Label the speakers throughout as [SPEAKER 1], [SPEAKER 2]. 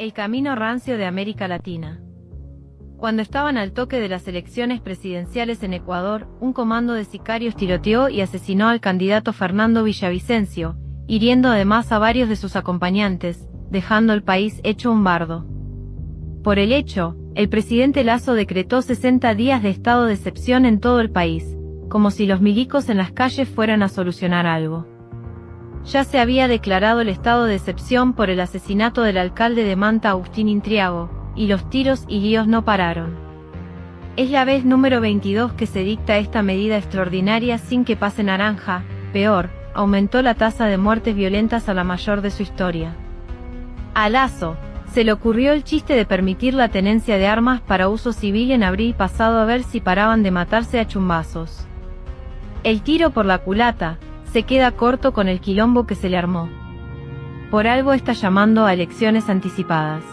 [SPEAKER 1] El camino rancio de América Latina. Cuando estaban al toque de las elecciones presidenciales en Ecuador, un comando de sicarios tiroteó y asesinó al candidato Fernando Villavicencio, hiriendo además a varios de sus acompañantes, dejando el país hecho un bardo. Por el hecho, el presidente Lazo decretó 60 días de estado de excepción en todo el país, como si los milicos en las calles fueran a solucionar algo. Ya se había declarado el estado de excepción por el asesinato del alcalde de Manta Agustín Intriago, y los tiros y líos no pararon. Es la vez número 22 que se dicta esta medida extraordinaria sin que pase naranja, peor, aumentó la tasa de muertes violentas a la mayor de su historia. A Lazo, se le ocurrió el chiste de permitir la tenencia de armas para uso civil en abril pasado a ver si paraban de matarse a chumbazos. El tiro por la culata, se queda corto con el quilombo que se le armó. Por algo está llamando a elecciones anticipadas.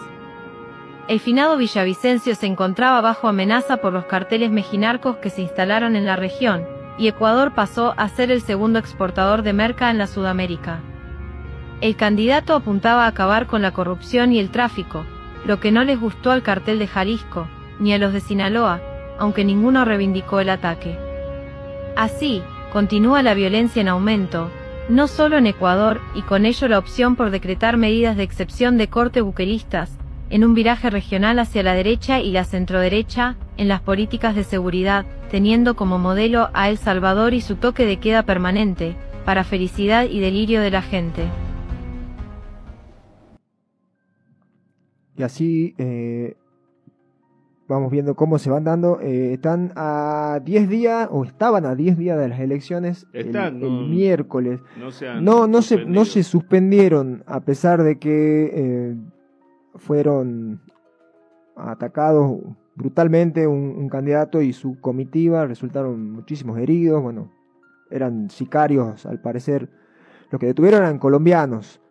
[SPEAKER 1] El finado Villavicencio se encontraba bajo amenaza por los carteles mejinarcos que se instalaron en la región, y Ecuador pasó a ser el segundo exportador de merca en la Sudamérica. El candidato apuntaba a acabar con la corrupción y el tráfico, lo que no les gustó al cartel de Jalisco, ni a los de Sinaloa, aunque ninguno reivindicó el ataque. Así, continúa la violencia en aumento, no solo en Ecuador, y con ello la opción por decretar medidas de excepción de corte buqueristas, en un viraje regional hacia la derecha y la centroderecha, en las políticas de seguridad, teniendo como modelo a El Salvador y su toque de queda permanente, para felicidad y delirio de la gente.
[SPEAKER 2] Y así eh, vamos viendo cómo se van dando. Eh, están a 10 días, o estaban a 10 días de las elecciones el, miércoles. No, no, se, no se suspendieron, a pesar de que eh, fueron atacados brutalmente un, candidato y su comitiva. Resultaron muchísimos heridos. Bueno, eran sicarios, al parecer. Los que detuvieron eran colombianos.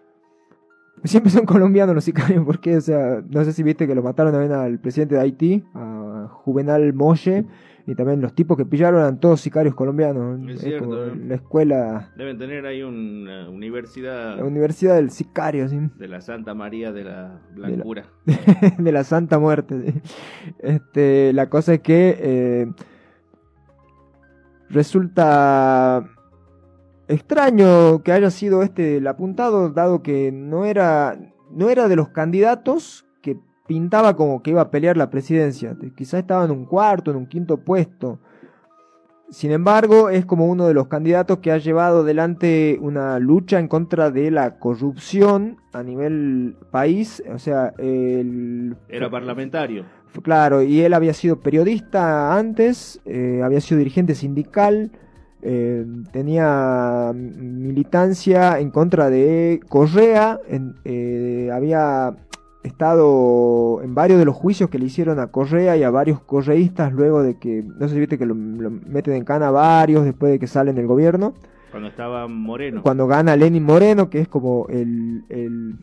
[SPEAKER 2] Siempre son colombianos los sicarios, porque, o sea, no sé si viste que lo mataron también al presidente de Haití, a Juvenal Molle, y también los tipos que pillaron eran todos sicarios colombianos.
[SPEAKER 3] Es, cierto.
[SPEAKER 2] La escuela.
[SPEAKER 3] Deben tener ahí una universidad.
[SPEAKER 2] La universidad del sicario, sí.
[SPEAKER 3] De la Santa María de la Blancura.
[SPEAKER 2] De la, Santa Muerte. Este, la cosa es que eh, resulta extraño que haya sido este el apuntado, dado que no era, no era de los candidatos que pintaba como que iba a pelear la presidencia. Quizá estaba en un cuarto, en un quinto puesto. Sin embargo, es como uno de los candidatos que ha llevado adelante una lucha en contra de la corrupción a nivel país. O sea, el...
[SPEAKER 3] Era parlamentario.
[SPEAKER 2] Claro, y él había sido periodista antes, eh, había sido dirigente sindical, eh, tenía militancia en contra de Correa, eh, había estado en varios de los juicios que le hicieron a Correa y a varios correístas luego de que, no sé si viste que lo, meten en cana varios después de que salen del gobierno.
[SPEAKER 3] Cuando estaba Moreno.
[SPEAKER 2] Cuando gana Lenin Moreno, que es como el... el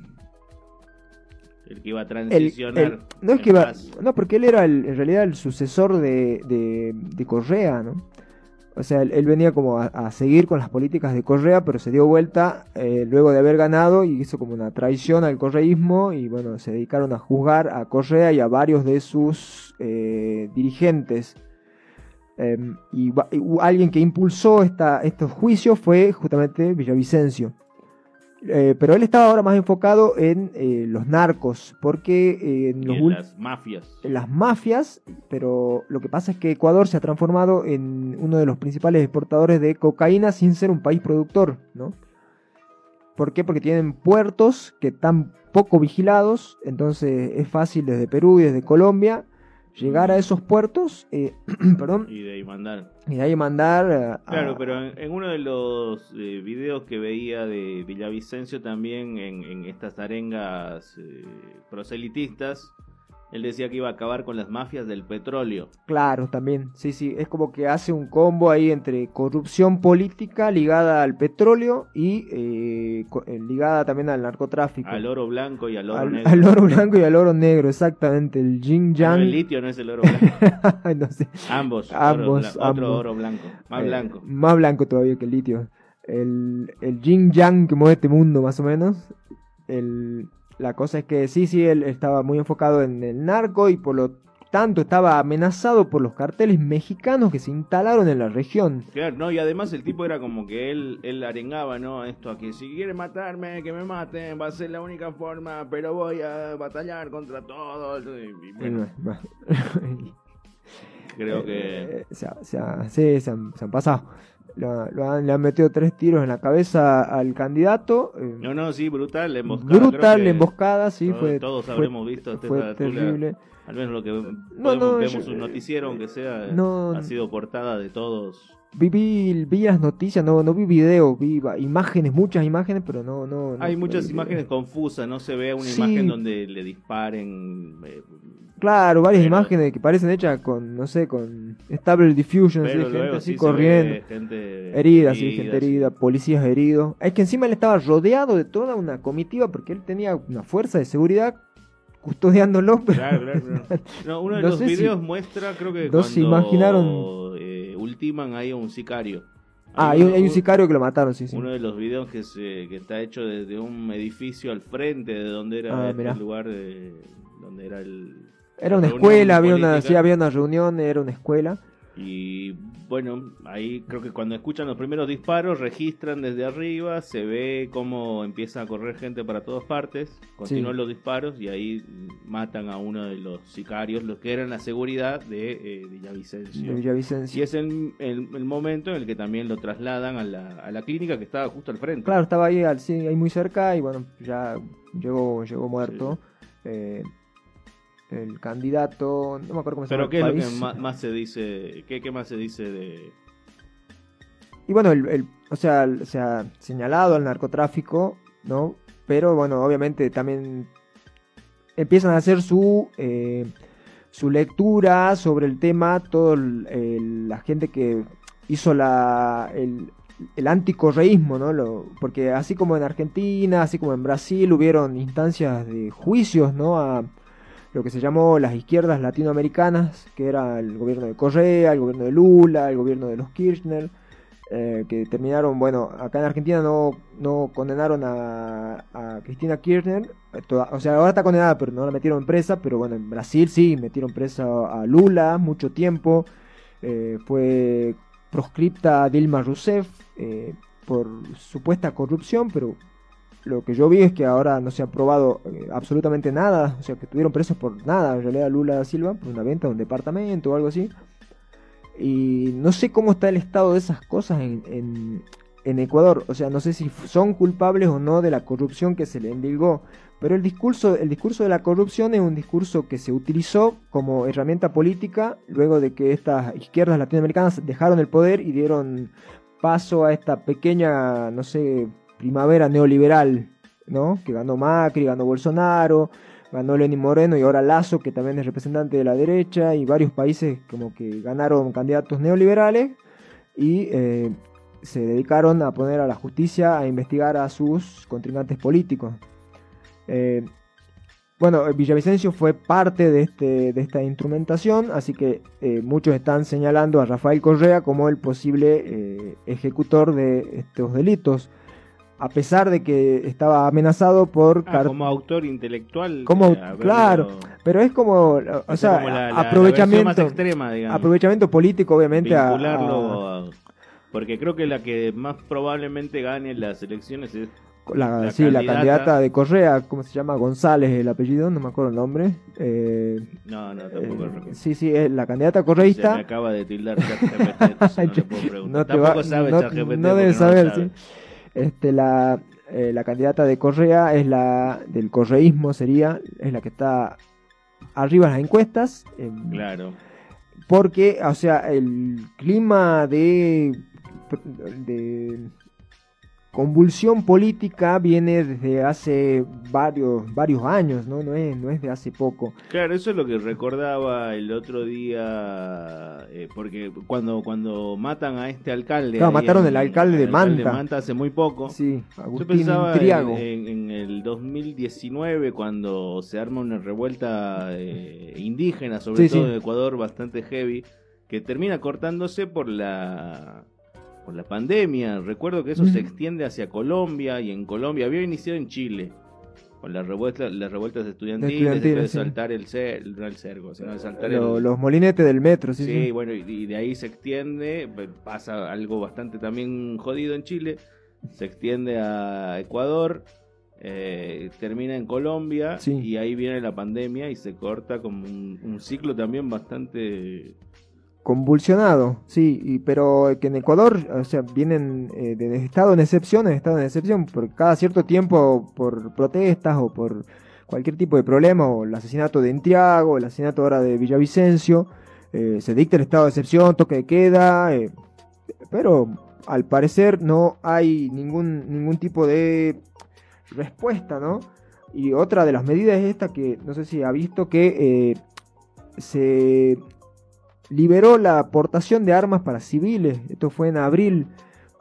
[SPEAKER 3] el que iba a transicionar.
[SPEAKER 2] no es que iba, no, porque él era en realidad el sucesor de, de, de Correa, ¿no? O sea, él, venía como a, seguir con las políticas de Correa, pero se dio vuelta eh, luego de haber ganado y hizo como una traición al correísmo y bueno, se dedicaron a juzgar a Correa y a varios de sus eh, dirigentes. Em, y, alguien que impulsó esta, estos juicios fue justamente Villavicencio. Eh, pero él estaba ahora más enfocado en eh, los narcos, porque
[SPEAKER 3] eh, en, las mafias.
[SPEAKER 2] En las mafias, pero lo que pasa es que Ecuador se ha transformado en uno de los principales exportadores de cocaína sin ser un país productor, ¿no? ¿Por qué? Porque tienen puertos que están poco vigilados, entonces es fácil desde Perú y desde Colombia llegar a esos puertos, eh, perdón.
[SPEAKER 3] Y de ahí mandar.
[SPEAKER 2] Y de ahí mandar.
[SPEAKER 3] Eh, claro, pero en, uno de los eh, videos que veía de Villavicencio también en, en estas arengas proselitistas él decía que iba a acabar con las mafias del petróleo.
[SPEAKER 2] Claro, también. Sí, sí. Es como que hace un combo ahí entre corrupción política ligada al petróleo y eh, eh, ligada también al narcotráfico.
[SPEAKER 3] Al oro blanco y al oro negro.
[SPEAKER 2] Al oro blanco y al oro negro, exactamente. El yin yang.
[SPEAKER 3] el litio no es el oro blanco.
[SPEAKER 2] no sé.
[SPEAKER 3] Ambos.
[SPEAKER 2] Ambos.
[SPEAKER 3] Otro oro blanco. Más eh, blanco.
[SPEAKER 2] Más blanco todavía que el litio. El, el yin yang que mueve este mundo, más o menos. El la cosa es que sí, sí, él estaba muy enfocado en el narco y por lo tanto estaba amenazado por los carteles mexicanos que se instalaron en la región.
[SPEAKER 3] Claro, no, y además el tipo era como que él, él arengaba, ¿no? Esto, a que si quiere matarme, que me maten, va a ser la única forma, pero voy a batallar contra todos. Creo que...
[SPEAKER 2] Eh, sí, se han, se han pasado. Lo, han, le han metido tres tiros en la cabeza al candidato.
[SPEAKER 3] Eh, no, no, sí, brutal, emboscada.
[SPEAKER 2] Brutal, emboscada, sí, fue.
[SPEAKER 3] Todos habremos visto
[SPEAKER 2] este fue terrible.
[SPEAKER 3] Al menos lo que vemos un noticiero, aunque sea, ha sido portada de todos.
[SPEAKER 2] Vi, vi, las noticias, no, no vi video, vi imágenes, muchas imágenes, pero no... no,
[SPEAKER 3] Hay muchas imágenes confusas, no se ve una imagen donde le disparen... Eh,
[SPEAKER 2] claro, varias imágenes que parecen hechas con, no sé, con Stable Diffusion, gente así corriendo, herida, sí, gente herida, policías heridos. Es que encima él estaba rodeado de toda una comitiva porque él tenía una fuerza de seguridad custodiándolo. Claro,
[SPEAKER 3] claro, uno de los videos muestra, creo que
[SPEAKER 2] cuando
[SPEAKER 3] imaginaron... Eh, ultiman ahí a un sicario.
[SPEAKER 2] Ah, hay, un, sicario que lo mataron, sí, sí.
[SPEAKER 3] Uno de los videos que, se, que está hecho desde un edificio al frente de donde era ah, el lugar de, donde era el...
[SPEAKER 2] Era una escuela, había una, sí, había una reunión, era una escuela.
[SPEAKER 3] Y bueno, ahí creo que cuando escuchan los primeros disparos, registran desde arriba, se ve cómo empieza a correr gente para todas partes, continúan los disparos y ahí matan a uno de los sicarios, los que eran la seguridad de eh, Villavicencio.
[SPEAKER 2] Villavicencio.
[SPEAKER 3] Y es el, el, momento en el que también lo trasladan a la, a la clínica que estaba justo al frente.
[SPEAKER 2] Claro, estaba ahí, ahí muy cerca y bueno, ya llegó, llegó muerto. Eh, el candidato, no me acuerdo cómo se
[SPEAKER 3] llama. Pero ¿qué es lo que más, se dice? ¿Qué, más se dice de...?
[SPEAKER 2] Y bueno, el, o sea, se ha señalado al narcotráfico, ¿no? Pero bueno, obviamente también empiezan a hacer su, eh, su lectura sobre el tema, toda la gente que hizo la, el, el anticorreísmo, ¿no? Lo, porque así como en Argentina, así como en Brasil, hubieron instancias de juicios, ¿no? A, lo que se llamó las izquierdas latinoamericanas, que era el gobierno de Correa, el gobierno de Lula, el gobierno de los Kirchner, eh, que terminaron, bueno, acá en Argentina no, no condenaron a, Cristina Kirchner, o sea, ahora está condenada, pero no la metieron presa, pero bueno, en Brasil sí, metieron presa a Lula mucho tiempo, eh, fue proscripta Dilma Rousseff eh, por supuesta corrupción, pero lo que yo vi es que ahora no se ha probado eh, absolutamente nada, o sea, que estuvieron presos por nada, en realidad Lula Silva, por una venta de un departamento o algo así. Y no sé cómo está el estado de esas cosas en, en, Ecuador, o sea, no sé si son culpables o no de la corrupción que se le endilgó, pero el discurso, el discurso de la corrupción es un discurso que se utilizó como herramienta política luego de que estas izquierdas latinoamericanas dejaron el poder y dieron paso a esta pequeña, no sé, primavera neoliberal, ¿no? Que ganó Macri, ganó Bolsonaro, ganó Lenín Moreno y ahora Lazo, que también es representante de la derecha, y varios países como que ganaron candidatos neoliberales y eh, se dedicaron a poner a la justicia a investigar a sus contrincantes políticos. Eh, bueno, Villavicencio fue parte de, este, de esta instrumentación, así que eh, muchos están señalando a Rafael Correa como el posible ejecutor de estos delitos a pesar de que estaba amenazado por...
[SPEAKER 3] Ah, como autor intelectual.
[SPEAKER 2] Como, claro, pero es como, o sea, aprovechamiento,
[SPEAKER 3] extrema,
[SPEAKER 2] aprovechamiento político, obviamente.
[SPEAKER 3] Vincularlo porque creo que la que más probablemente gane las elecciones es
[SPEAKER 2] la, sí, candidata, la candidata de Correa, ¿cómo se llama? González, el apellido, no me acuerdo el nombre.
[SPEAKER 3] Eh, no, no, tampoco.
[SPEAKER 2] Eh, sí, sí, es la candidata correísta.
[SPEAKER 3] Se me acaba de tildar ChatGPT, no, tampoco sabe
[SPEAKER 2] no, no debe saber, sí. Este, la, eh, la candidata de Correa es la del correísmo, sería, es la que está arriba en las encuestas.
[SPEAKER 3] claro.
[SPEAKER 2] Porque, o sea, el clima de, de convulsión política viene desde hace varios varios años, ¿no? No es, no es de hace poco.
[SPEAKER 3] Claro, eso es lo que recordaba el otro día, eh, porque cuando, cuando matan a este alcalde...
[SPEAKER 2] Claro, mataron al alcalde de Manta.
[SPEAKER 3] de Manta hace muy poco.
[SPEAKER 2] Sí,
[SPEAKER 3] Yo pensaba en, en, el 2019, cuando se arma una revuelta eh, indígena, sobre todo en Ecuador, bastante heavy, que termina cortándose por la por la pandemia. Recuerdo que eso se extiende hacia Colombia y en Colombia había iniciado en Chile. con las revueltas, las revueltas estudiantiles, de saltar el, cer, el cerco, saltar
[SPEAKER 2] los molinetes del metro, sí.
[SPEAKER 3] Sí, bueno, y, de ahí se extiende, pasa algo bastante también jodido en Chile, se extiende a Ecuador, eh, termina en Colombia y ahí viene la pandemia y se corta como un ciclo también bastante
[SPEAKER 2] convulsionado, sí, pero que en Ecuador, o sea, vienen eh, de estado en excepción en estado en excepción, por cada cierto tiempo, por protestas o por cualquier tipo de problema, o el asesinato de Entiago, el asesinato ahora de Villavicencio, eh, se dicta el estado de excepción, toque de queda, eh, pero al parecer no hay ningún, ningún tipo de respuesta, ¿no? Y otra de las medidas es esta que no sé si ha visto que se liberó la aportación de armas para civiles. Esto fue en abril,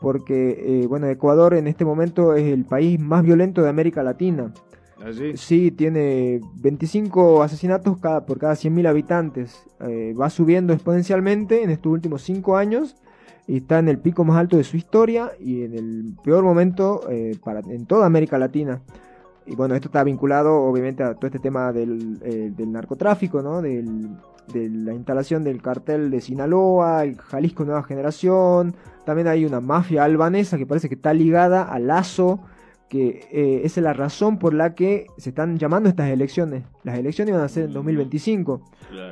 [SPEAKER 2] porque eh, bueno, Ecuador en este momento es el país más violento de América Latina.
[SPEAKER 3] ¿Ah,
[SPEAKER 2] sí? tiene 25 asesinatos cada, por cada 100.000 habitantes. Eh, va subiendo exponencialmente en estos últimos 5 años y está en el pico más alto de su historia y en el peor momento eh, para, en toda América Latina. Y bueno, esto está vinculado obviamente a todo este tema del, del narcotráfico, ¿no? Del, de la instalación del cartel de Sinaloa, el Jalisco Nueva Generación. También hay una mafia albanesa que parece que está ligada al Lazo, que eh, es la razón por la que se están llamando estas elecciones. Las elecciones iban a ser en 2025,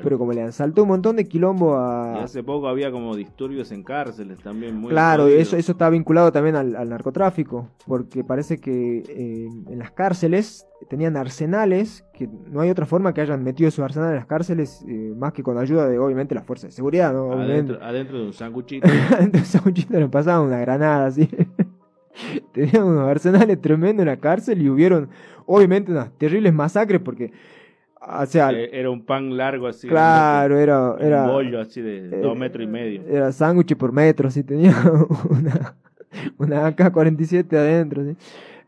[SPEAKER 2] pero como le han saltado un montón de quilombo a...
[SPEAKER 3] Y hace poco había como disturbios en cárceles también. Muy
[SPEAKER 2] claro, eso, eso está vinculado también al, narcotráfico, porque parece que eh, en las cárceles tenían arsenales, que no hay otra forma que hayan metido esos arsenales en las cárceles, eh, más que con ayuda de obviamente las fuerzas de seguridad, ¿no?
[SPEAKER 3] Adentro, adentro de un sanguchito.
[SPEAKER 2] adentro de un sanguchito le pasaban una granada así. Tenían unos arsenales tremendos en la cárcel y hubieron, obviamente, unas terribles masacres porque. O sea,
[SPEAKER 3] eh, era un pan largo así.
[SPEAKER 2] Claro, era. era
[SPEAKER 3] un bollo así de eh, dos metros y medio.
[SPEAKER 2] Era sándwich por metro, así tenía una, una AK-47 adentro. ¿sí?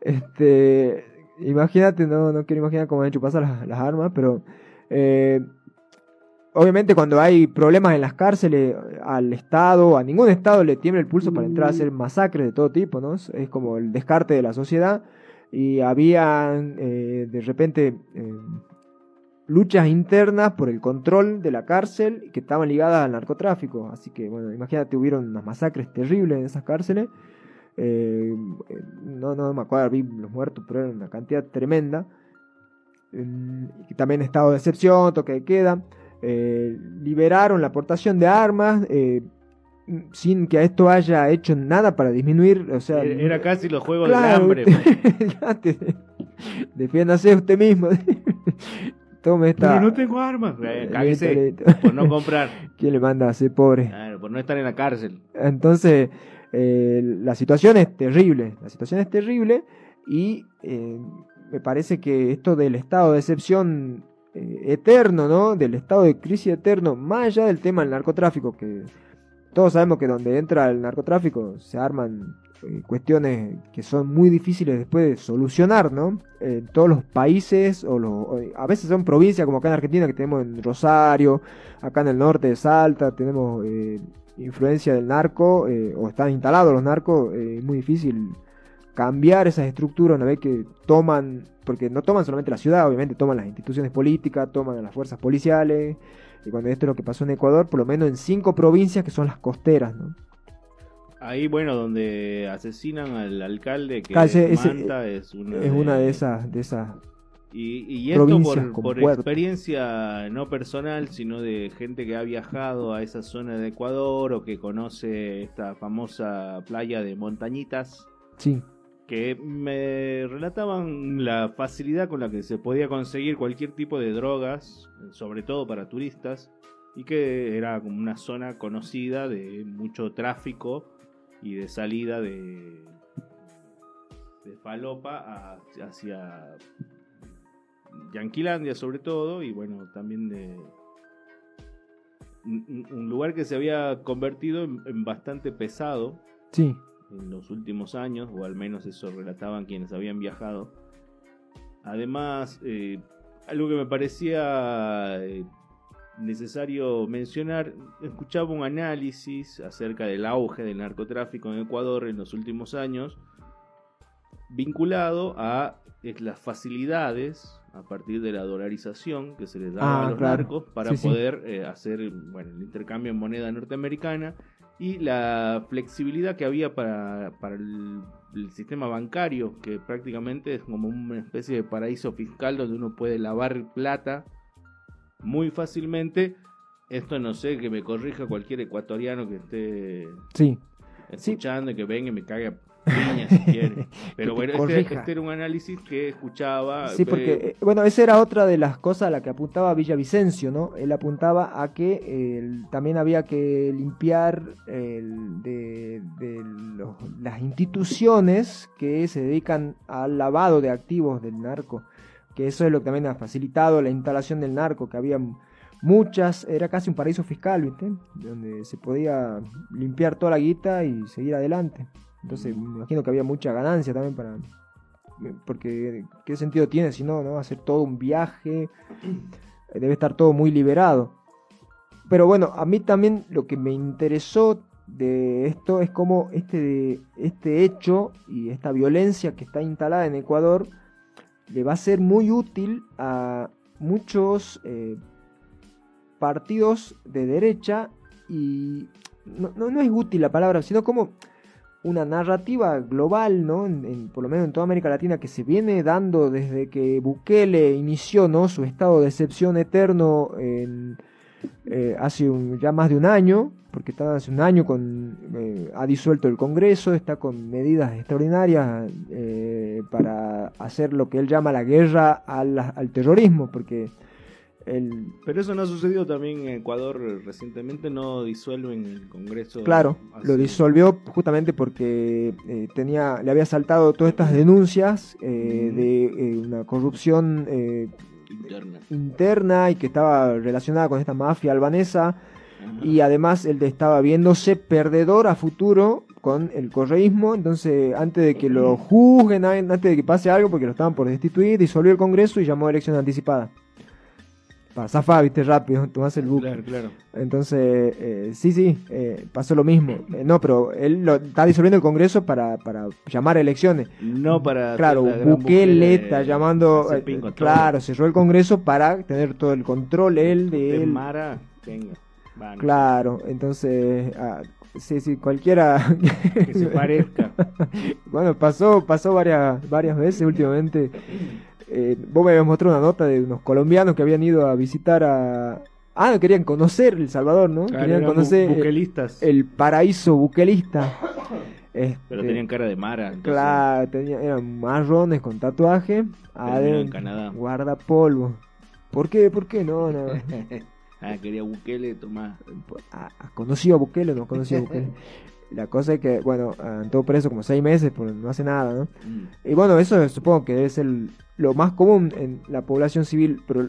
[SPEAKER 2] Este, imagínate, no, no quiero imaginar cómo han hecho pasar las, las armas, pero. Eh, obviamente cuando hay problemas en las cárceles, al Estado, a ningún Estado le tiembla el pulso para entrar a hacer masacres de todo tipo, ¿no? Es como el descarte de la sociedad. Y había eh, de repente eh, luchas internas por el control de la cárcel que estaban ligadas al narcotráfico. Así que, bueno, imagínate, hubieron unas masacres terribles en esas cárceles. Eh, no, no me acuerdo, vi los muertos, pero era una cantidad tremenda. también estado de excepción, toque de queda. Eh, liberaron la aportación de armas eh, sin que a esto haya hecho nada para disminuir. O sea,
[SPEAKER 3] era casi los juegos del hambre.
[SPEAKER 2] Pues. defiéndase usted mismo. Tome esta.
[SPEAKER 3] Pero no tengo armas. Eh, por no comprar.
[SPEAKER 2] ¿Quién le manda a ser pobre?
[SPEAKER 3] por no estar en la cárcel.
[SPEAKER 2] Entonces, la situación es terrible. La situación es terrible y me parece que esto del estado de excepción eterno, ¿no? Del estado de crisis eterno, más allá del tema del narcotráfico, que todos sabemos que donde entra el narcotráfico se arman eh, cuestiones que son muy difíciles después de solucionar, ¿no? En todos los países, o, a veces son provincias como acá en Argentina, que tenemos en Rosario, acá en el norte de Salta, tenemos eh, influencia del narco, o están instalados los narcos, es muy difícil cambiar esas estructuras una vez que toman, porque no toman solamente la ciudad, obviamente toman las instituciones políticas, toman a las fuerzas policiales, y cuando esto es lo que pasó en Ecuador, por lo menos en cinco provincias que son las costeras, ¿no?
[SPEAKER 3] Ahí, bueno, donde asesinan al alcalde que es, una,
[SPEAKER 2] es una de esas, de esas
[SPEAKER 3] y, y esto por, por experiencia no personal, sino de gente que ha viajado a esa zona de Ecuador o que conoce esta famosa playa de Montañitas.
[SPEAKER 2] Sí
[SPEAKER 3] que me relataban la facilidad con la que se podía conseguir cualquier tipo de drogas, sobre todo para turistas, y que era como una zona conocida de mucho tráfico y de salida de, de falopa hacia Yanquilandia sobre todo, y bueno, también de un lugar que se había convertido en bastante pesado.
[SPEAKER 2] Sí
[SPEAKER 3] en los últimos años, o al menos eso relataban quienes habían viajado. Además, eh, algo que me parecía eh, necesario mencionar, escuchaba un análisis acerca del auge del narcotráfico en Ecuador en los últimos años, vinculado a las facilidades a partir de la dolarización que se les daba ah, a los narcos para poder eh, hacer bueno, el intercambio en moneda norteamericana y la flexibilidad que había para, para el, sistema bancario, que prácticamente es como una especie de paraíso fiscal donde uno puede lavar plata muy fácilmente. Esto no sé, que me corrija cualquier ecuatoriano que esté
[SPEAKER 2] sí.
[SPEAKER 3] escuchando y que venga y me caiga si quiere. Pero bueno, este, este, era un análisis que escuchaba.
[SPEAKER 2] Sí, porque, eh, bueno, esa era otra de las cosas a la que apuntaba Villavicencio, ¿no? Él apuntaba a que también había que limpiar de, las instituciones que se dedican al lavado de activos del narco, que eso es lo que también ha facilitado la instalación del narco, que había muchas, era casi un paraíso fiscal, ¿viste? Donde se podía limpiar toda la guita y seguir adelante. Entonces me imagino que había mucha ganancia también para... Porque qué sentido tiene si no, ¿no? Hacer todo un viaje, debe estar todo muy liberado. Pero bueno, a mí también lo que me interesó de esto es cómo este, este hecho y esta violencia que está instalada en Ecuador le va a ser muy útil a muchos eh, partidos de derecha y no, no, no, es útil la palabra, sino como una narrativa global, ¿no? En, por lo menos en toda América Latina, que se viene dando desde que Bukele inició, ¿no? Su estado de excepción eterno en, eh, hace ya más de un año, porque está hace un año con eh, ha disuelto el Congreso, está con medidas extraordinarias eh, para hacer lo que él llama la guerra al terrorismo, porque
[SPEAKER 3] pero eso no ha sucedido también en Ecuador recientemente, no disuelven el Congreso.
[SPEAKER 2] Claro, lo disolvió justamente porque eh, tenía, le había saltado todas estas denuncias eh, de eh, una corrupción interna. interna. y que estaba relacionada con esta mafia albanesa y además él estaba viéndose perdedor a futuro con el correísmo, entonces antes de que lo juzguen, antes de que pase algo, porque lo estaban por destituir, disolvió el Congreso y llamó a elección anticipada para zafar, viste, rápido, tomas el buque.
[SPEAKER 3] Claro, claro.
[SPEAKER 2] Entonces, eh, sí, sí, eh, pasó lo mismo. Eh, no, pero él lo, está disolviendo el Congreso para, para llamar elecciones.
[SPEAKER 3] No para...
[SPEAKER 2] Claro, Bukele está llamando... claro, cerró el Congreso para tener todo el control él de él.
[SPEAKER 3] Mara,
[SPEAKER 2] Claro, entonces... Ah, sí, sí, cualquiera
[SPEAKER 3] que se parezca.
[SPEAKER 2] bueno, pasó, pasó varias, varias veces últimamente. Eh, vos me habías mostrado una nota de unos colombianos que habían ido a visitar a... Ah, no, querían conocer El Salvador, ¿no? querían conocer El, paraíso buquelista.
[SPEAKER 3] Pero este, tenían cara de Mara.
[SPEAKER 2] Claro, eran marrones con tatuaje.
[SPEAKER 3] en Canadá.
[SPEAKER 2] Guarda polvo. ¿Por qué? ¿Por qué? No, no.
[SPEAKER 3] ah, quería Bukele, tomá.
[SPEAKER 2] Ah, ¿Conoció a Bukele o no conoció a Bukele? La cosa es que, bueno, todo preso como seis meses, pues no hace nada, ¿no? Mm. Y bueno, eso supongo que debe ser lo más común en la población civil, pero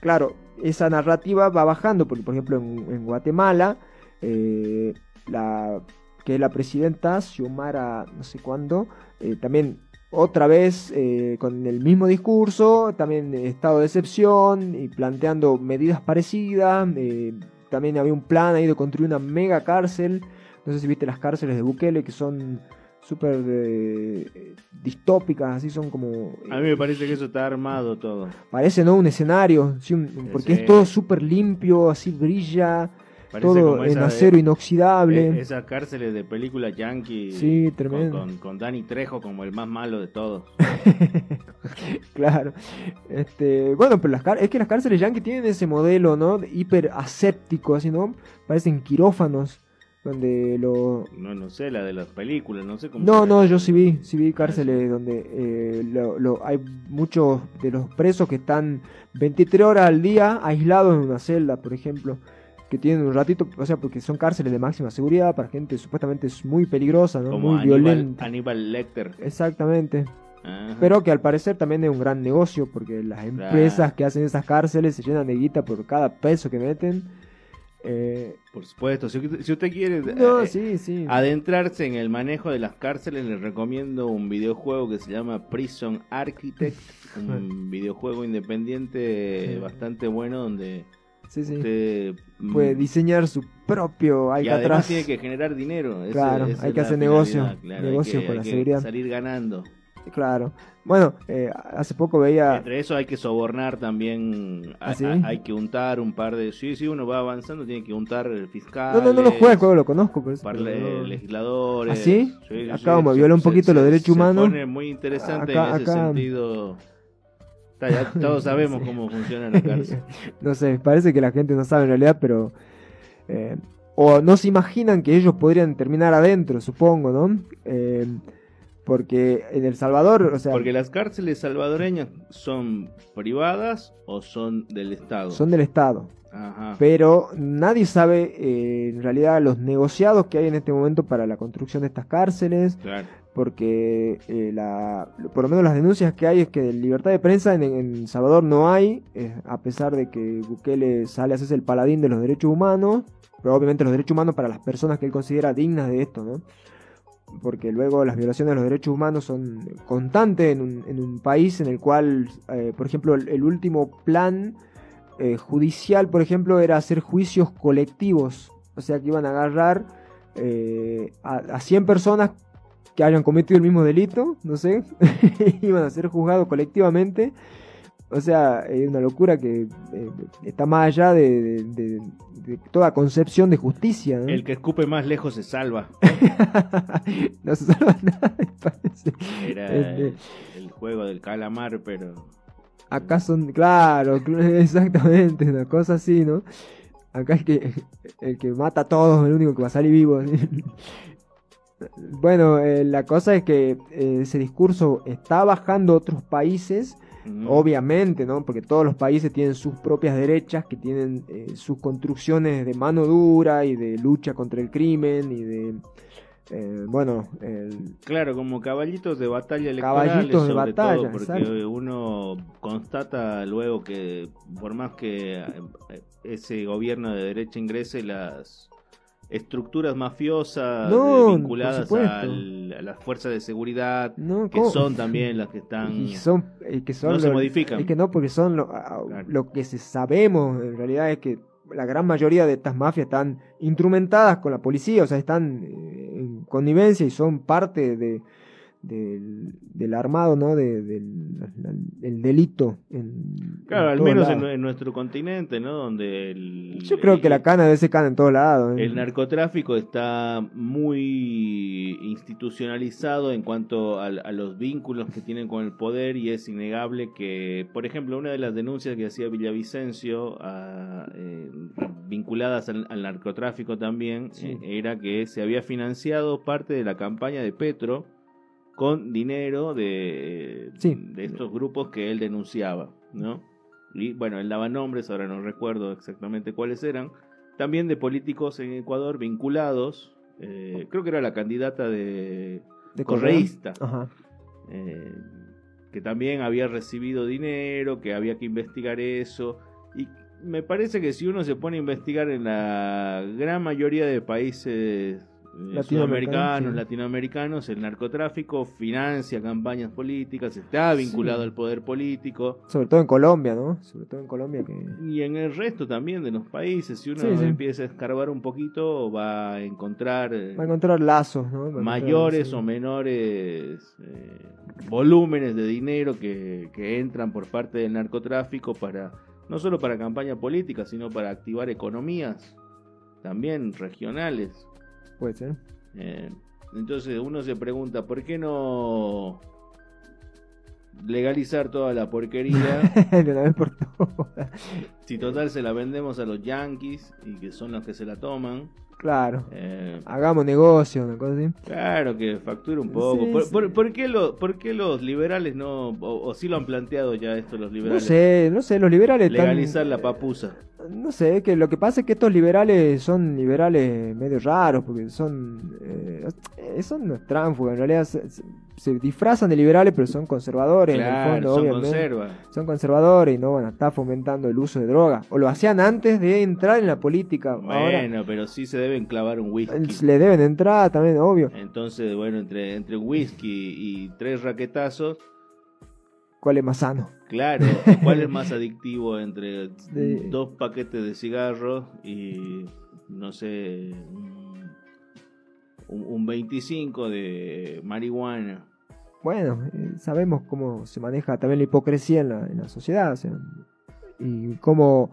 [SPEAKER 2] claro, esa narrativa va bajando, porque por ejemplo en, Guatemala, eh, la que es la presidenta Xiomara, no sé cuándo, eh, también otra vez eh, con el mismo discurso, también estado de excepción y planteando medidas parecidas. también había un plan ahí de construir una mega cárcel no sé si viste las cárceles de Bukele que son súper eh, distópicas, así son como...
[SPEAKER 3] A mí me parece que eso está armado todo.
[SPEAKER 2] Parece, ¿no? Un escenario, porque es todo súper limpio, así brilla, todo en acero inoxidable.
[SPEAKER 3] E-, esas cárceles de película yankee.
[SPEAKER 2] Sí, tremendo.
[SPEAKER 3] Con, con, Danny Trejo como el más malo de todos.
[SPEAKER 2] claro. Este, bueno, pero las es que las cárceles yankee tienen ese modelo, ¿no? Hiper aséptico, así, ¿no? Parecen quirófanos donde lo...
[SPEAKER 3] No, no sé, la de las películas, no sé cómo...
[SPEAKER 2] No, no, yo sí vi, sí vi cárceles donde eh, lo, hay muchos de los presos que están 23 horas al día aislados en una celda, por ejemplo, que tienen un ratito, o sea, porque son cárceles de máxima seguridad para gente supuestamente es muy peligrosa, ¿no? muy violenta.
[SPEAKER 3] Aníbal Lecter.
[SPEAKER 2] Exactamente. Pero que al parecer también es un gran negocio porque las empresas que hacen esas cárceles se llenan de guita por cada peso que meten
[SPEAKER 3] eh, Por supuesto, si, usted quiere eh, adentrarse en el manejo de las cárceles, le recomiendo un videojuego que se llama Prison Architect, un videojuego independiente bastante bueno donde usted
[SPEAKER 2] mm, puede diseñar su propio
[SPEAKER 3] y además tiene que generar dinero.
[SPEAKER 2] Claro, hay que hacer negocio, negocio con la seguridad.
[SPEAKER 3] Salir ganando.
[SPEAKER 2] Claro. Bueno, eh, hace poco veía...
[SPEAKER 3] Entre eso hay que sobornar también, ¿Ah, hay, que untar un par de... Sí, sí, uno va avanzando, tiene que untar el fiscal.
[SPEAKER 2] No, no, no lo juega el juego, lo conozco. Pues,
[SPEAKER 3] legisladores.
[SPEAKER 2] ¿Ah, sí? acá como viola un poquito los derechos humanos. Se
[SPEAKER 3] pone muy interesante en ese sentido. todos sabemos cómo funciona la cárcel.
[SPEAKER 2] no sé, parece que la gente no sabe en realidad, pero... Eh, o no se imaginan que ellos podrían terminar adentro, supongo, ¿no? Eh, porque en El Salvador, o sea...
[SPEAKER 3] Porque las cárceles salvadoreñas son privadas o son del Estado.
[SPEAKER 2] Son del Estado. Ajá. Pero nadie sabe eh, en realidad los negociados que hay en este momento para la construcción de estas cárceles. Claro. Porque eh, la, por lo menos las denuncias que hay es que libertad de prensa en, El Salvador no hay, eh, a pesar de que Bukele sale a hacerse el paladín de los derechos humanos, pero obviamente los derechos humanos para las personas que él considera dignas de esto, ¿no? Porque luego las violaciones de los derechos humanos son constantes en un, en un país en el cual, eh, por ejemplo, el, último plan eh, judicial, por ejemplo, era hacer juicios colectivos, o sea que iban a agarrar eh, a, a 100 personas que hayan cometido el mismo delito, no sé, iban a ser juzgados colectivamente o sea, es una locura que eh, está más allá de, toda concepción de justicia.
[SPEAKER 3] El que escupe más lejos se salva.
[SPEAKER 2] no se salva nada, parece.
[SPEAKER 3] Era este, el, juego del calamar, pero...
[SPEAKER 2] Acá son, claro, exactamente, una cosa así, ¿no? Acá es que el que mata a todos es el único que va a salir vivo. Bueno, eh, la cosa es que eh, ese discurso está bajando a otros países Obviamente, ¿no? Porque todos los países tienen sus propias derechas, que tienen eh, sus construcciones de mano dura y de lucha contra el crimen y de... Eh, bueno,
[SPEAKER 3] claro, como caballitos de batalla electorales, caballitos de batalla, porque uno constata luego que por más que eh, ese gobierno de derecha ingrese, las estructuras mafiosas vinculadas a las fuerzas de seguridad, que son también las que están...
[SPEAKER 2] Y son, que son
[SPEAKER 3] no se modifican.
[SPEAKER 2] Es que no, porque son lo, lo que se sabemos en realidad es que la gran mayoría de estas mafias están instrumentadas con la policía, o sea, están eh, en connivencia y son parte de, del, armado, ¿no? De, del delito. En,
[SPEAKER 3] claro, al menos en, nuestro continente, ¿no? Donde el,
[SPEAKER 2] Yo creo que la cana de ese cana en todos lados.
[SPEAKER 3] ¿eh? El narcotráfico está muy institucionalizado en cuanto a, los vínculos que tienen con el poder y es innegable que, por ejemplo, una de las denuncias que hacía Villavicencio eh, vinculadas al, narcotráfico también eh, era que se había financiado parte de la campaña de Petro con dinero de, de estos grupos que él denunciaba, ¿no? Y bueno, él daba nombres, ahora no recuerdo exactamente cuáles eran, también de políticos en Ecuador vinculados, eh, creo que era la candidata de, de correísta, eh, que también había recibido dinero, que había que investigar eso, y me parece que si uno se pone a investigar en la gran mayoría de países sudamericanos, latinoamericanos, el narcotráfico financia campañas políticas, está vinculado al poder político.
[SPEAKER 2] Sobre todo en Colombia, ¿no? Sobre todo en Colombia. Que...
[SPEAKER 3] Y en el resto también de los países, si uno empieza a escarbar un poquito, va a encontrar...
[SPEAKER 2] Eh, va a encontrar lazos, ¿no?
[SPEAKER 3] Mayores o menores eh, volúmenes de dinero que, que entran por parte del narcotráfico para no solo para campaña política, sino para activar economías también regionales.
[SPEAKER 2] Puede ser.
[SPEAKER 3] Eh, entonces uno se pregunta, ¿por qué no legalizar toda la porquería?
[SPEAKER 2] de una vez por todas.
[SPEAKER 3] Si total se la vendemos a los yankees y que son los que se la toman.
[SPEAKER 2] Claro. Eh, Hagamos negocio, una cosa así.
[SPEAKER 3] Claro, que facture un poco. ¿Por, qué ¿Por, qué los liberales no, o, si sí lo han planteado ya esto los liberales?
[SPEAKER 2] No sé, no sé, los liberales...
[SPEAKER 3] Legalizar la papusa.
[SPEAKER 2] No sé, que lo que pasa es que estos liberales son liberales medio raros, porque son, eh, son tránfugas, en realidad se, disfrazan de liberales, pero son conservadores en el fondo, son obviamente. Son conservadores y no van a estar fomentando el uso de droga. O lo hacían antes de entrar en la política.
[SPEAKER 3] Bueno, pero sí se deben clavar un whisky.
[SPEAKER 2] Le deben entrar también, obvio.
[SPEAKER 3] Entonces, bueno, entre, entre whisky y tres raquetazos
[SPEAKER 2] cuál es más sano.
[SPEAKER 3] Claro, cuál es más adictivo entre dos paquetes de cigarros y, no sé, un, un 25 de marihuana.
[SPEAKER 2] bueno, eh, sabemos cómo se maneja también la hipocresía en la, en la sociedad, o sea, y cómo,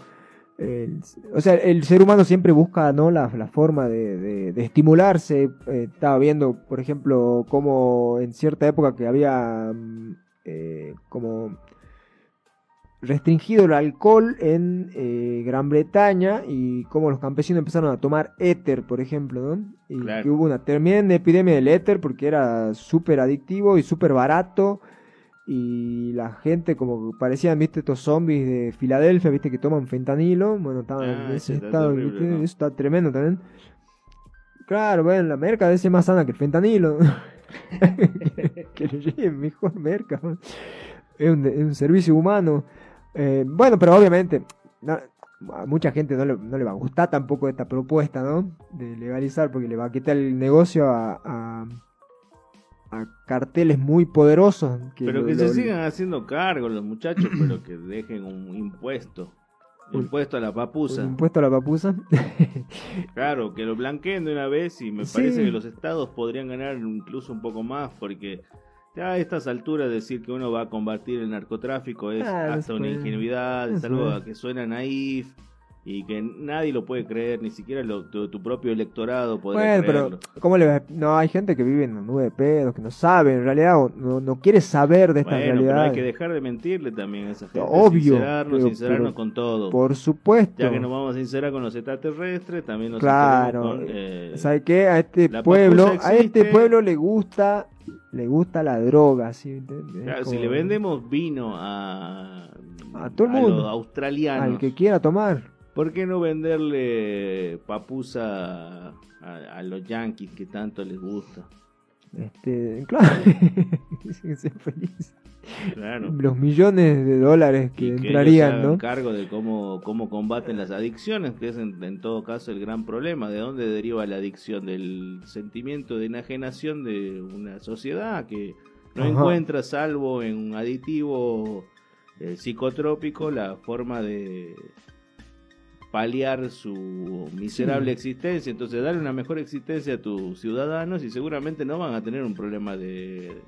[SPEAKER 2] o sea, el ser humano siempre busca, ¿no? La, la forma de, de, estimularse. Eh, estaba viendo, por ejemplo, cómo en cierta época que había mm, eh, como restringido el alcohol en eh, Gran Bretaña y cómo los campesinos empezaron a tomar éter, por ejemplo, ¿no? Y que hubo una tremenda epidemia del éter porque era súper adictivo y súper barato y la gente como parecían, viste, estos zombies de Filadelfia, viste, que toman fentanilo, bueno, estaban en ah, ese estado, eso está tremendo también. Claro, bueno, la merca debe ser más sana que el fentanilo. que le lleven mejor merca. Es un, es un servicio humano. Eh, bueno, pero obviamente a mucha gente no le, no le, va a gustar tampoco esta propuesta, ¿no? De legalizar porque le va a quitar el negocio a, a, carteles muy poderosos.
[SPEAKER 3] pero que se sigan haciendo cargo los muchachos, pero que dejen un impuesto. Impuesto a la papusa.
[SPEAKER 2] impuesto a la papusa.
[SPEAKER 3] claro, que lo blanqueen de una vez y me parece que los estados podrían ganar incluso un poco más porque a estas alturas decir que uno va a combatir el narcotráfico es ah, hasta una ingenuidad, es algo que suena naif y que nadie lo puede creer, ni siquiera tu, propio electorado puede bueno,
[SPEAKER 2] pero ¿cómo le No, hay gente que vive en una nube de pedos, que no sabe, en realidad no, no quiere saber de esta realidad. Pero
[SPEAKER 3] hay que dejar de mentirle también a esa gente.
[SPEAKER 2] Obvio.
[SPEAKER 3] Sincerarnos, sincerarnos con todo.
[SPEAKER 2] Por supuesto.
[SPEAKER 3] Ya que nos vamos a sincerar con los extraterrestres, también nos
[SPEAKER 2] Claro. Con, eh, ¿Sabe qué? A este pueblo, a este pueblo le gusta le gusta la droga. ¿sí?
[SPEAKER 3] si le vendemos vino a,
[SPEAKER 2] a todo el mundo, los
[SPEAKER 3] australianos,
[SPEAKER 2] al que quiera tomar.
[SPEAKER 3] ¿Por qué no venderle papusa a, los yankees que tanto les gusta?
[SPEAKER 2] Este, claro, Los millones de dólares que, entrarían, ¿no?
[SPEAKER 3] cargo de cómo, cómo combaten las adicciones, que es en, todo caso el gran problema. ¿De dónde deriva la adicción? Del sentimiento de enajenación de una sociedad que no encuentra, salvo en un aditivo eh, psicotrópico, la forma de paliar su miserable existencia. Entonces, darle una mejor existencia a tus ciudadanos y seguramente no van a tener un problema de.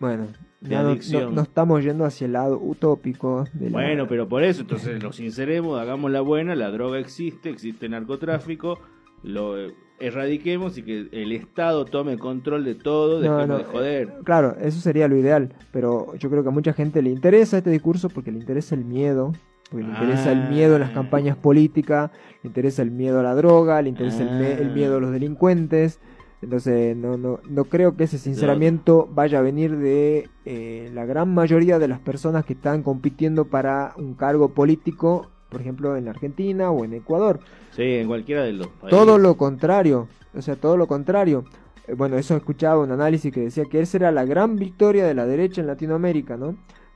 [SPEAKER 2] Bueno, ya no, estamos yendo hacia el lado utópico.
[SPEAKER 3] De Bueno, pero por eso, entonces lo sinceremos, hagamos la buena, la droga existe, existe narcotráfico, lo erradiquemos y que el Estado tome control de todo, dejemos de joder. Eh,
[SPEAKER 2] claro, eso sería lo ideal, pero yo creo que a mucha gente le interesa este discurso porque le interesa el miedo porque le interesa el miedo a las ah. campañas políticas, le interesa el miedo a la droga, le interesa el, miedo a los delincuentes. Entonces, no, no, no creo que ese sinceramiento vaya a venir de eh, la gran mayoría de las personas que están compitiendo para un cargo político, por ejemplo, en Argentina o en Ecuador.
[SPEAKER 3] Sí, en cualquiera de los países.
[SPEAKER 2] Todo lo contrario, o sea, todo lo contrario. Eh, bueno, eso escuchaba un análisis que decía que esa era la gran victoria de la derecha en Latinoamérica, ¿no?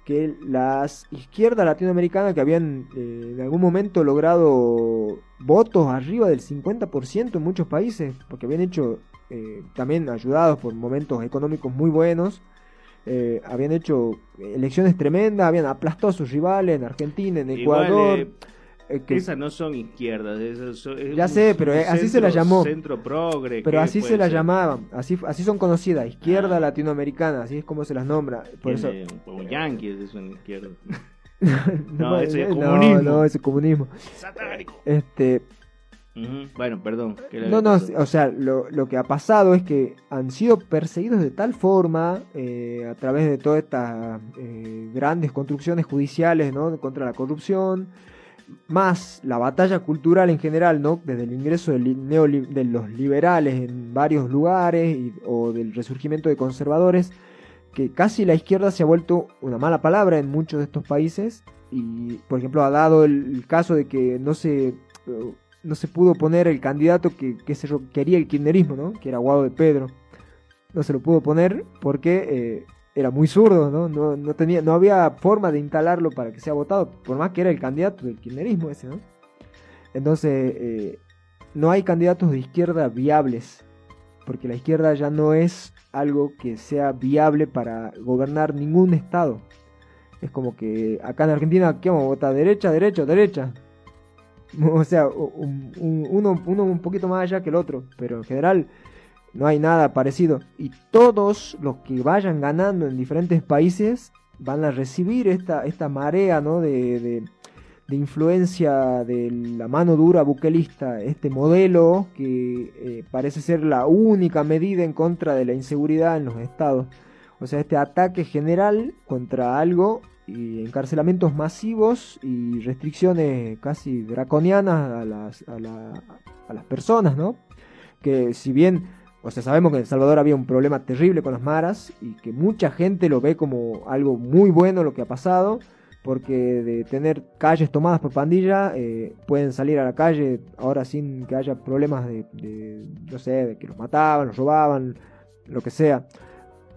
[SPEAKER 2] Que las izquierdas latinoamericanas que habían eh, en algún momento logrado votos arriba del 50% en muchos países, porque habían hecho, eh, también ayudados por momentos económicos muy buenos, eh, habían hecho elecciones tremendas, habían aplastado a sus rivales en Argentina, en Ecuador.
[SPEAKER 3] Eh, esas no son izquierdas,
[SPEAKER 2] ya sé, pero eh, así se las llamó.
[SPEAKER 3] Centro progre.
[SPEAKER 2] Pero así se las llamaban, así, así son conocidas, izquierda ah. latinoamericana, así es como se las nombra. Por eso...
[SPEAKER 3] Como yankees es una izquierda.
[SPEAKER 2] no, ese es comunismo. No, ese comunismo.
[SPEAKER 3] Satánico.
[SPEAKER 2] Este.
[SPEAKER 3] Bueno, perdón.
[SPEAKER 2] No, no, o sea, lo, lo, que ha pasado es que han sido perseguidos de tal forma eh, a través de todas estas grandes construcciones judiciales ¿no? contra la corrupción, más la batalla cultural en general, ¿no? Desde el ingreso de los liberales en varios lugares o del resurgimiento de conservadores, que casi la izquierda se ha vuelto una mala palabra en muchos de estos países y, por ejemplo, ha dado el, caso de que no se no se pudo poner el candidato que, se quería el kirchnerismo, ¿no? Que era Guado de Pedro. No se lo pudo poner porque eh, era muy zurdo, ¿no? No, no, tenía, no había forma de instalarlo para que sea votado, por más que era el candidato del kirchnerismo ese, ¿no? Entonces, eh, no hay candidatos de izquierda viables, porque la izquierda ya no es algo que sea viable para gobernar ningún estado. Es como que acá en Argentina, ¿qué vamos a votar? ¿Derecha, derecha, derecha? O sea, uno, uno un poquito más allá que el otro, pero en general no hay nada parecido. Y todos los que vayan ganando en diferentes países van a recibir esta, esta marea ¿no? de, de, influencia de la mano dura buquelista, este modelo que eh, parece ser la única medida en contra de la inseguridad en los estados. O sea, este ataque general contra algo y encarcelamientos masivos y restricciones casi draconianas a las, a, la, a las personas, ¿no? Que si bien o sea, sabemos que en El Salvador había un problema terrible con las maras y que mucha gente lo ve como algo muy bueno lo que ha pasado, porque de tener calles tomadas por pandilla, eh, pueden salir a la calle ahora sin que haya problemas de, de, no sé, de que los mataban, los robaban, lo que sea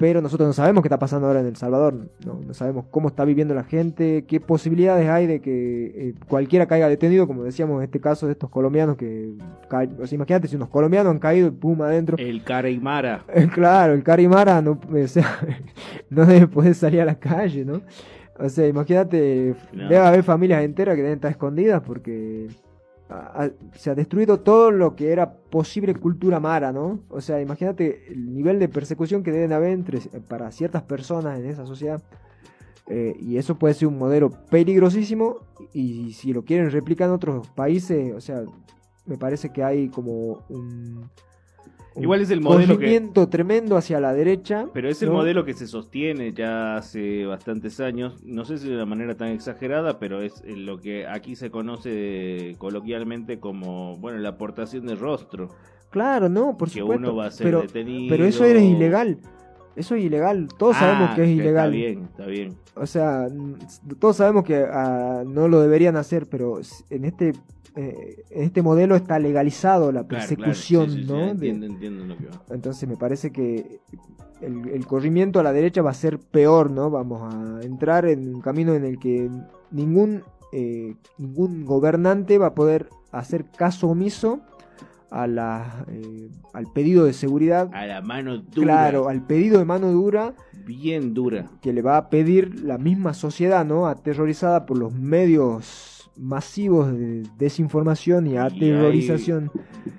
[SPEAKER 2] pero nosotros no sabemos qué está pasando ahora en El Salvador, no, sabemos cómo está viviendo la gente, qué posibilidades hay de que eh, cualquiera caiga detenido, como decíamos en este caso de estos colombianos que, o sea, imagínate si unos colombianos han caído y pum adentro.
[SPEAKER 3] El Carimara.
[SPEAKER 2] claro, el Carimara no, no debe poder salir a la calle, ¿no? O sea, imagínate, debe haber familias enteras que deben estar escondidas porque se ha destruido todo lo que era posible cultura mara, ¿no? O sea, imagínate el nivel de persecución que deben haber entre, para ciertas personas en esa sociedad. Eh, y eso puede ser un modelo peligrosísimo y si lo quieren replicar en otros países, o sea, me parece que hay como un
[SPEAKER 3] Igual es el modelo
[SPEAKER 2] movimiento tremendo hacia la derecha.
[SPEAKER 3] Pero es el modelo que se sostiene ya hace bastantes años. No sé si de una manera tan exagerada, pero es lo que aquí se conoce coloquialmente como, bueno, la aportación de rostro.
[SPEAKER 2] Claro, no, por
[SPEAKER 3] que
[SPEAKER 2] supuesto.
[SPEAKER 3] Uno va a ser
[SPEAKER 2] pero,
[SPEAKER 3] detenido.
[SPEAKER 2] pero eso es ilegal. Eso es ilegal. Todos sabemos
[SPEAKER 3] Ah,
[SPEAKER 2] que es ilegal.
[SPEAKER 3] Está bien, está bien.
[SPEAKER 2] O sea, todos sabemos que ah, no lo deberían hacer, pero en este eh, en este modelo está legalizado la persecución, ¿no?
[SPEAKER 3] entiendo, entiendo lo que va.
[SPEAKER 2] Entonces me parece que el, corrimiento a la derecha va a ser peor, ¿no? Vamos a entrar en un camino en el que ningún, eh, ningún gobernante va a poder hacer caso omiso a la, eh, al pedido de seguridad.
[SPEAKER 3] A la mano dura.
[SPEAKER 2] Claro, al pedido de mano dura.
[SPEAKER 3] Bien dura.
[SPEAKER 2] Que le va a pedir la misma sociedad, ¿no? Aterrorizada por los medios masivos de desinformación y aterrorización.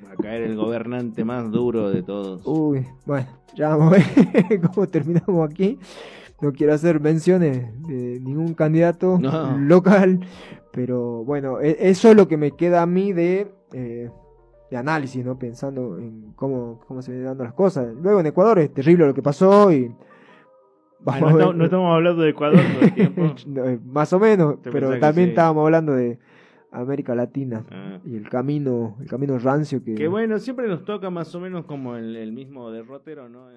[SPEAKER 3] va a caer el gobernante más duro de todos.
[SPEAKER 2] Uy, bueno, ya vamos a ver cómo terminamos aquí. No quiero hacer menciones de ningún candidato local, pero bueno, e-, eso es lo que me queda a mí de, eh, de análisis, ¿no? Pensando en cómo, cómo se van dando las cosas. Luego en Ecuador es terrible lo que pasó y
[SPEAKER 3] Ah, no, estamos, hablando de Ecuador todo el tiempo.
[SPEAKER 2] Eh, más o menos, pero también estábamos hablando de América Latina
[SPEAKER 3] ah.
[SPEAKER 2] y el camino, el camino rancio que...
[SPEAKER 3] Que bueno, siempre nos toca más o menos como el, el mismo derrotero, ¿no?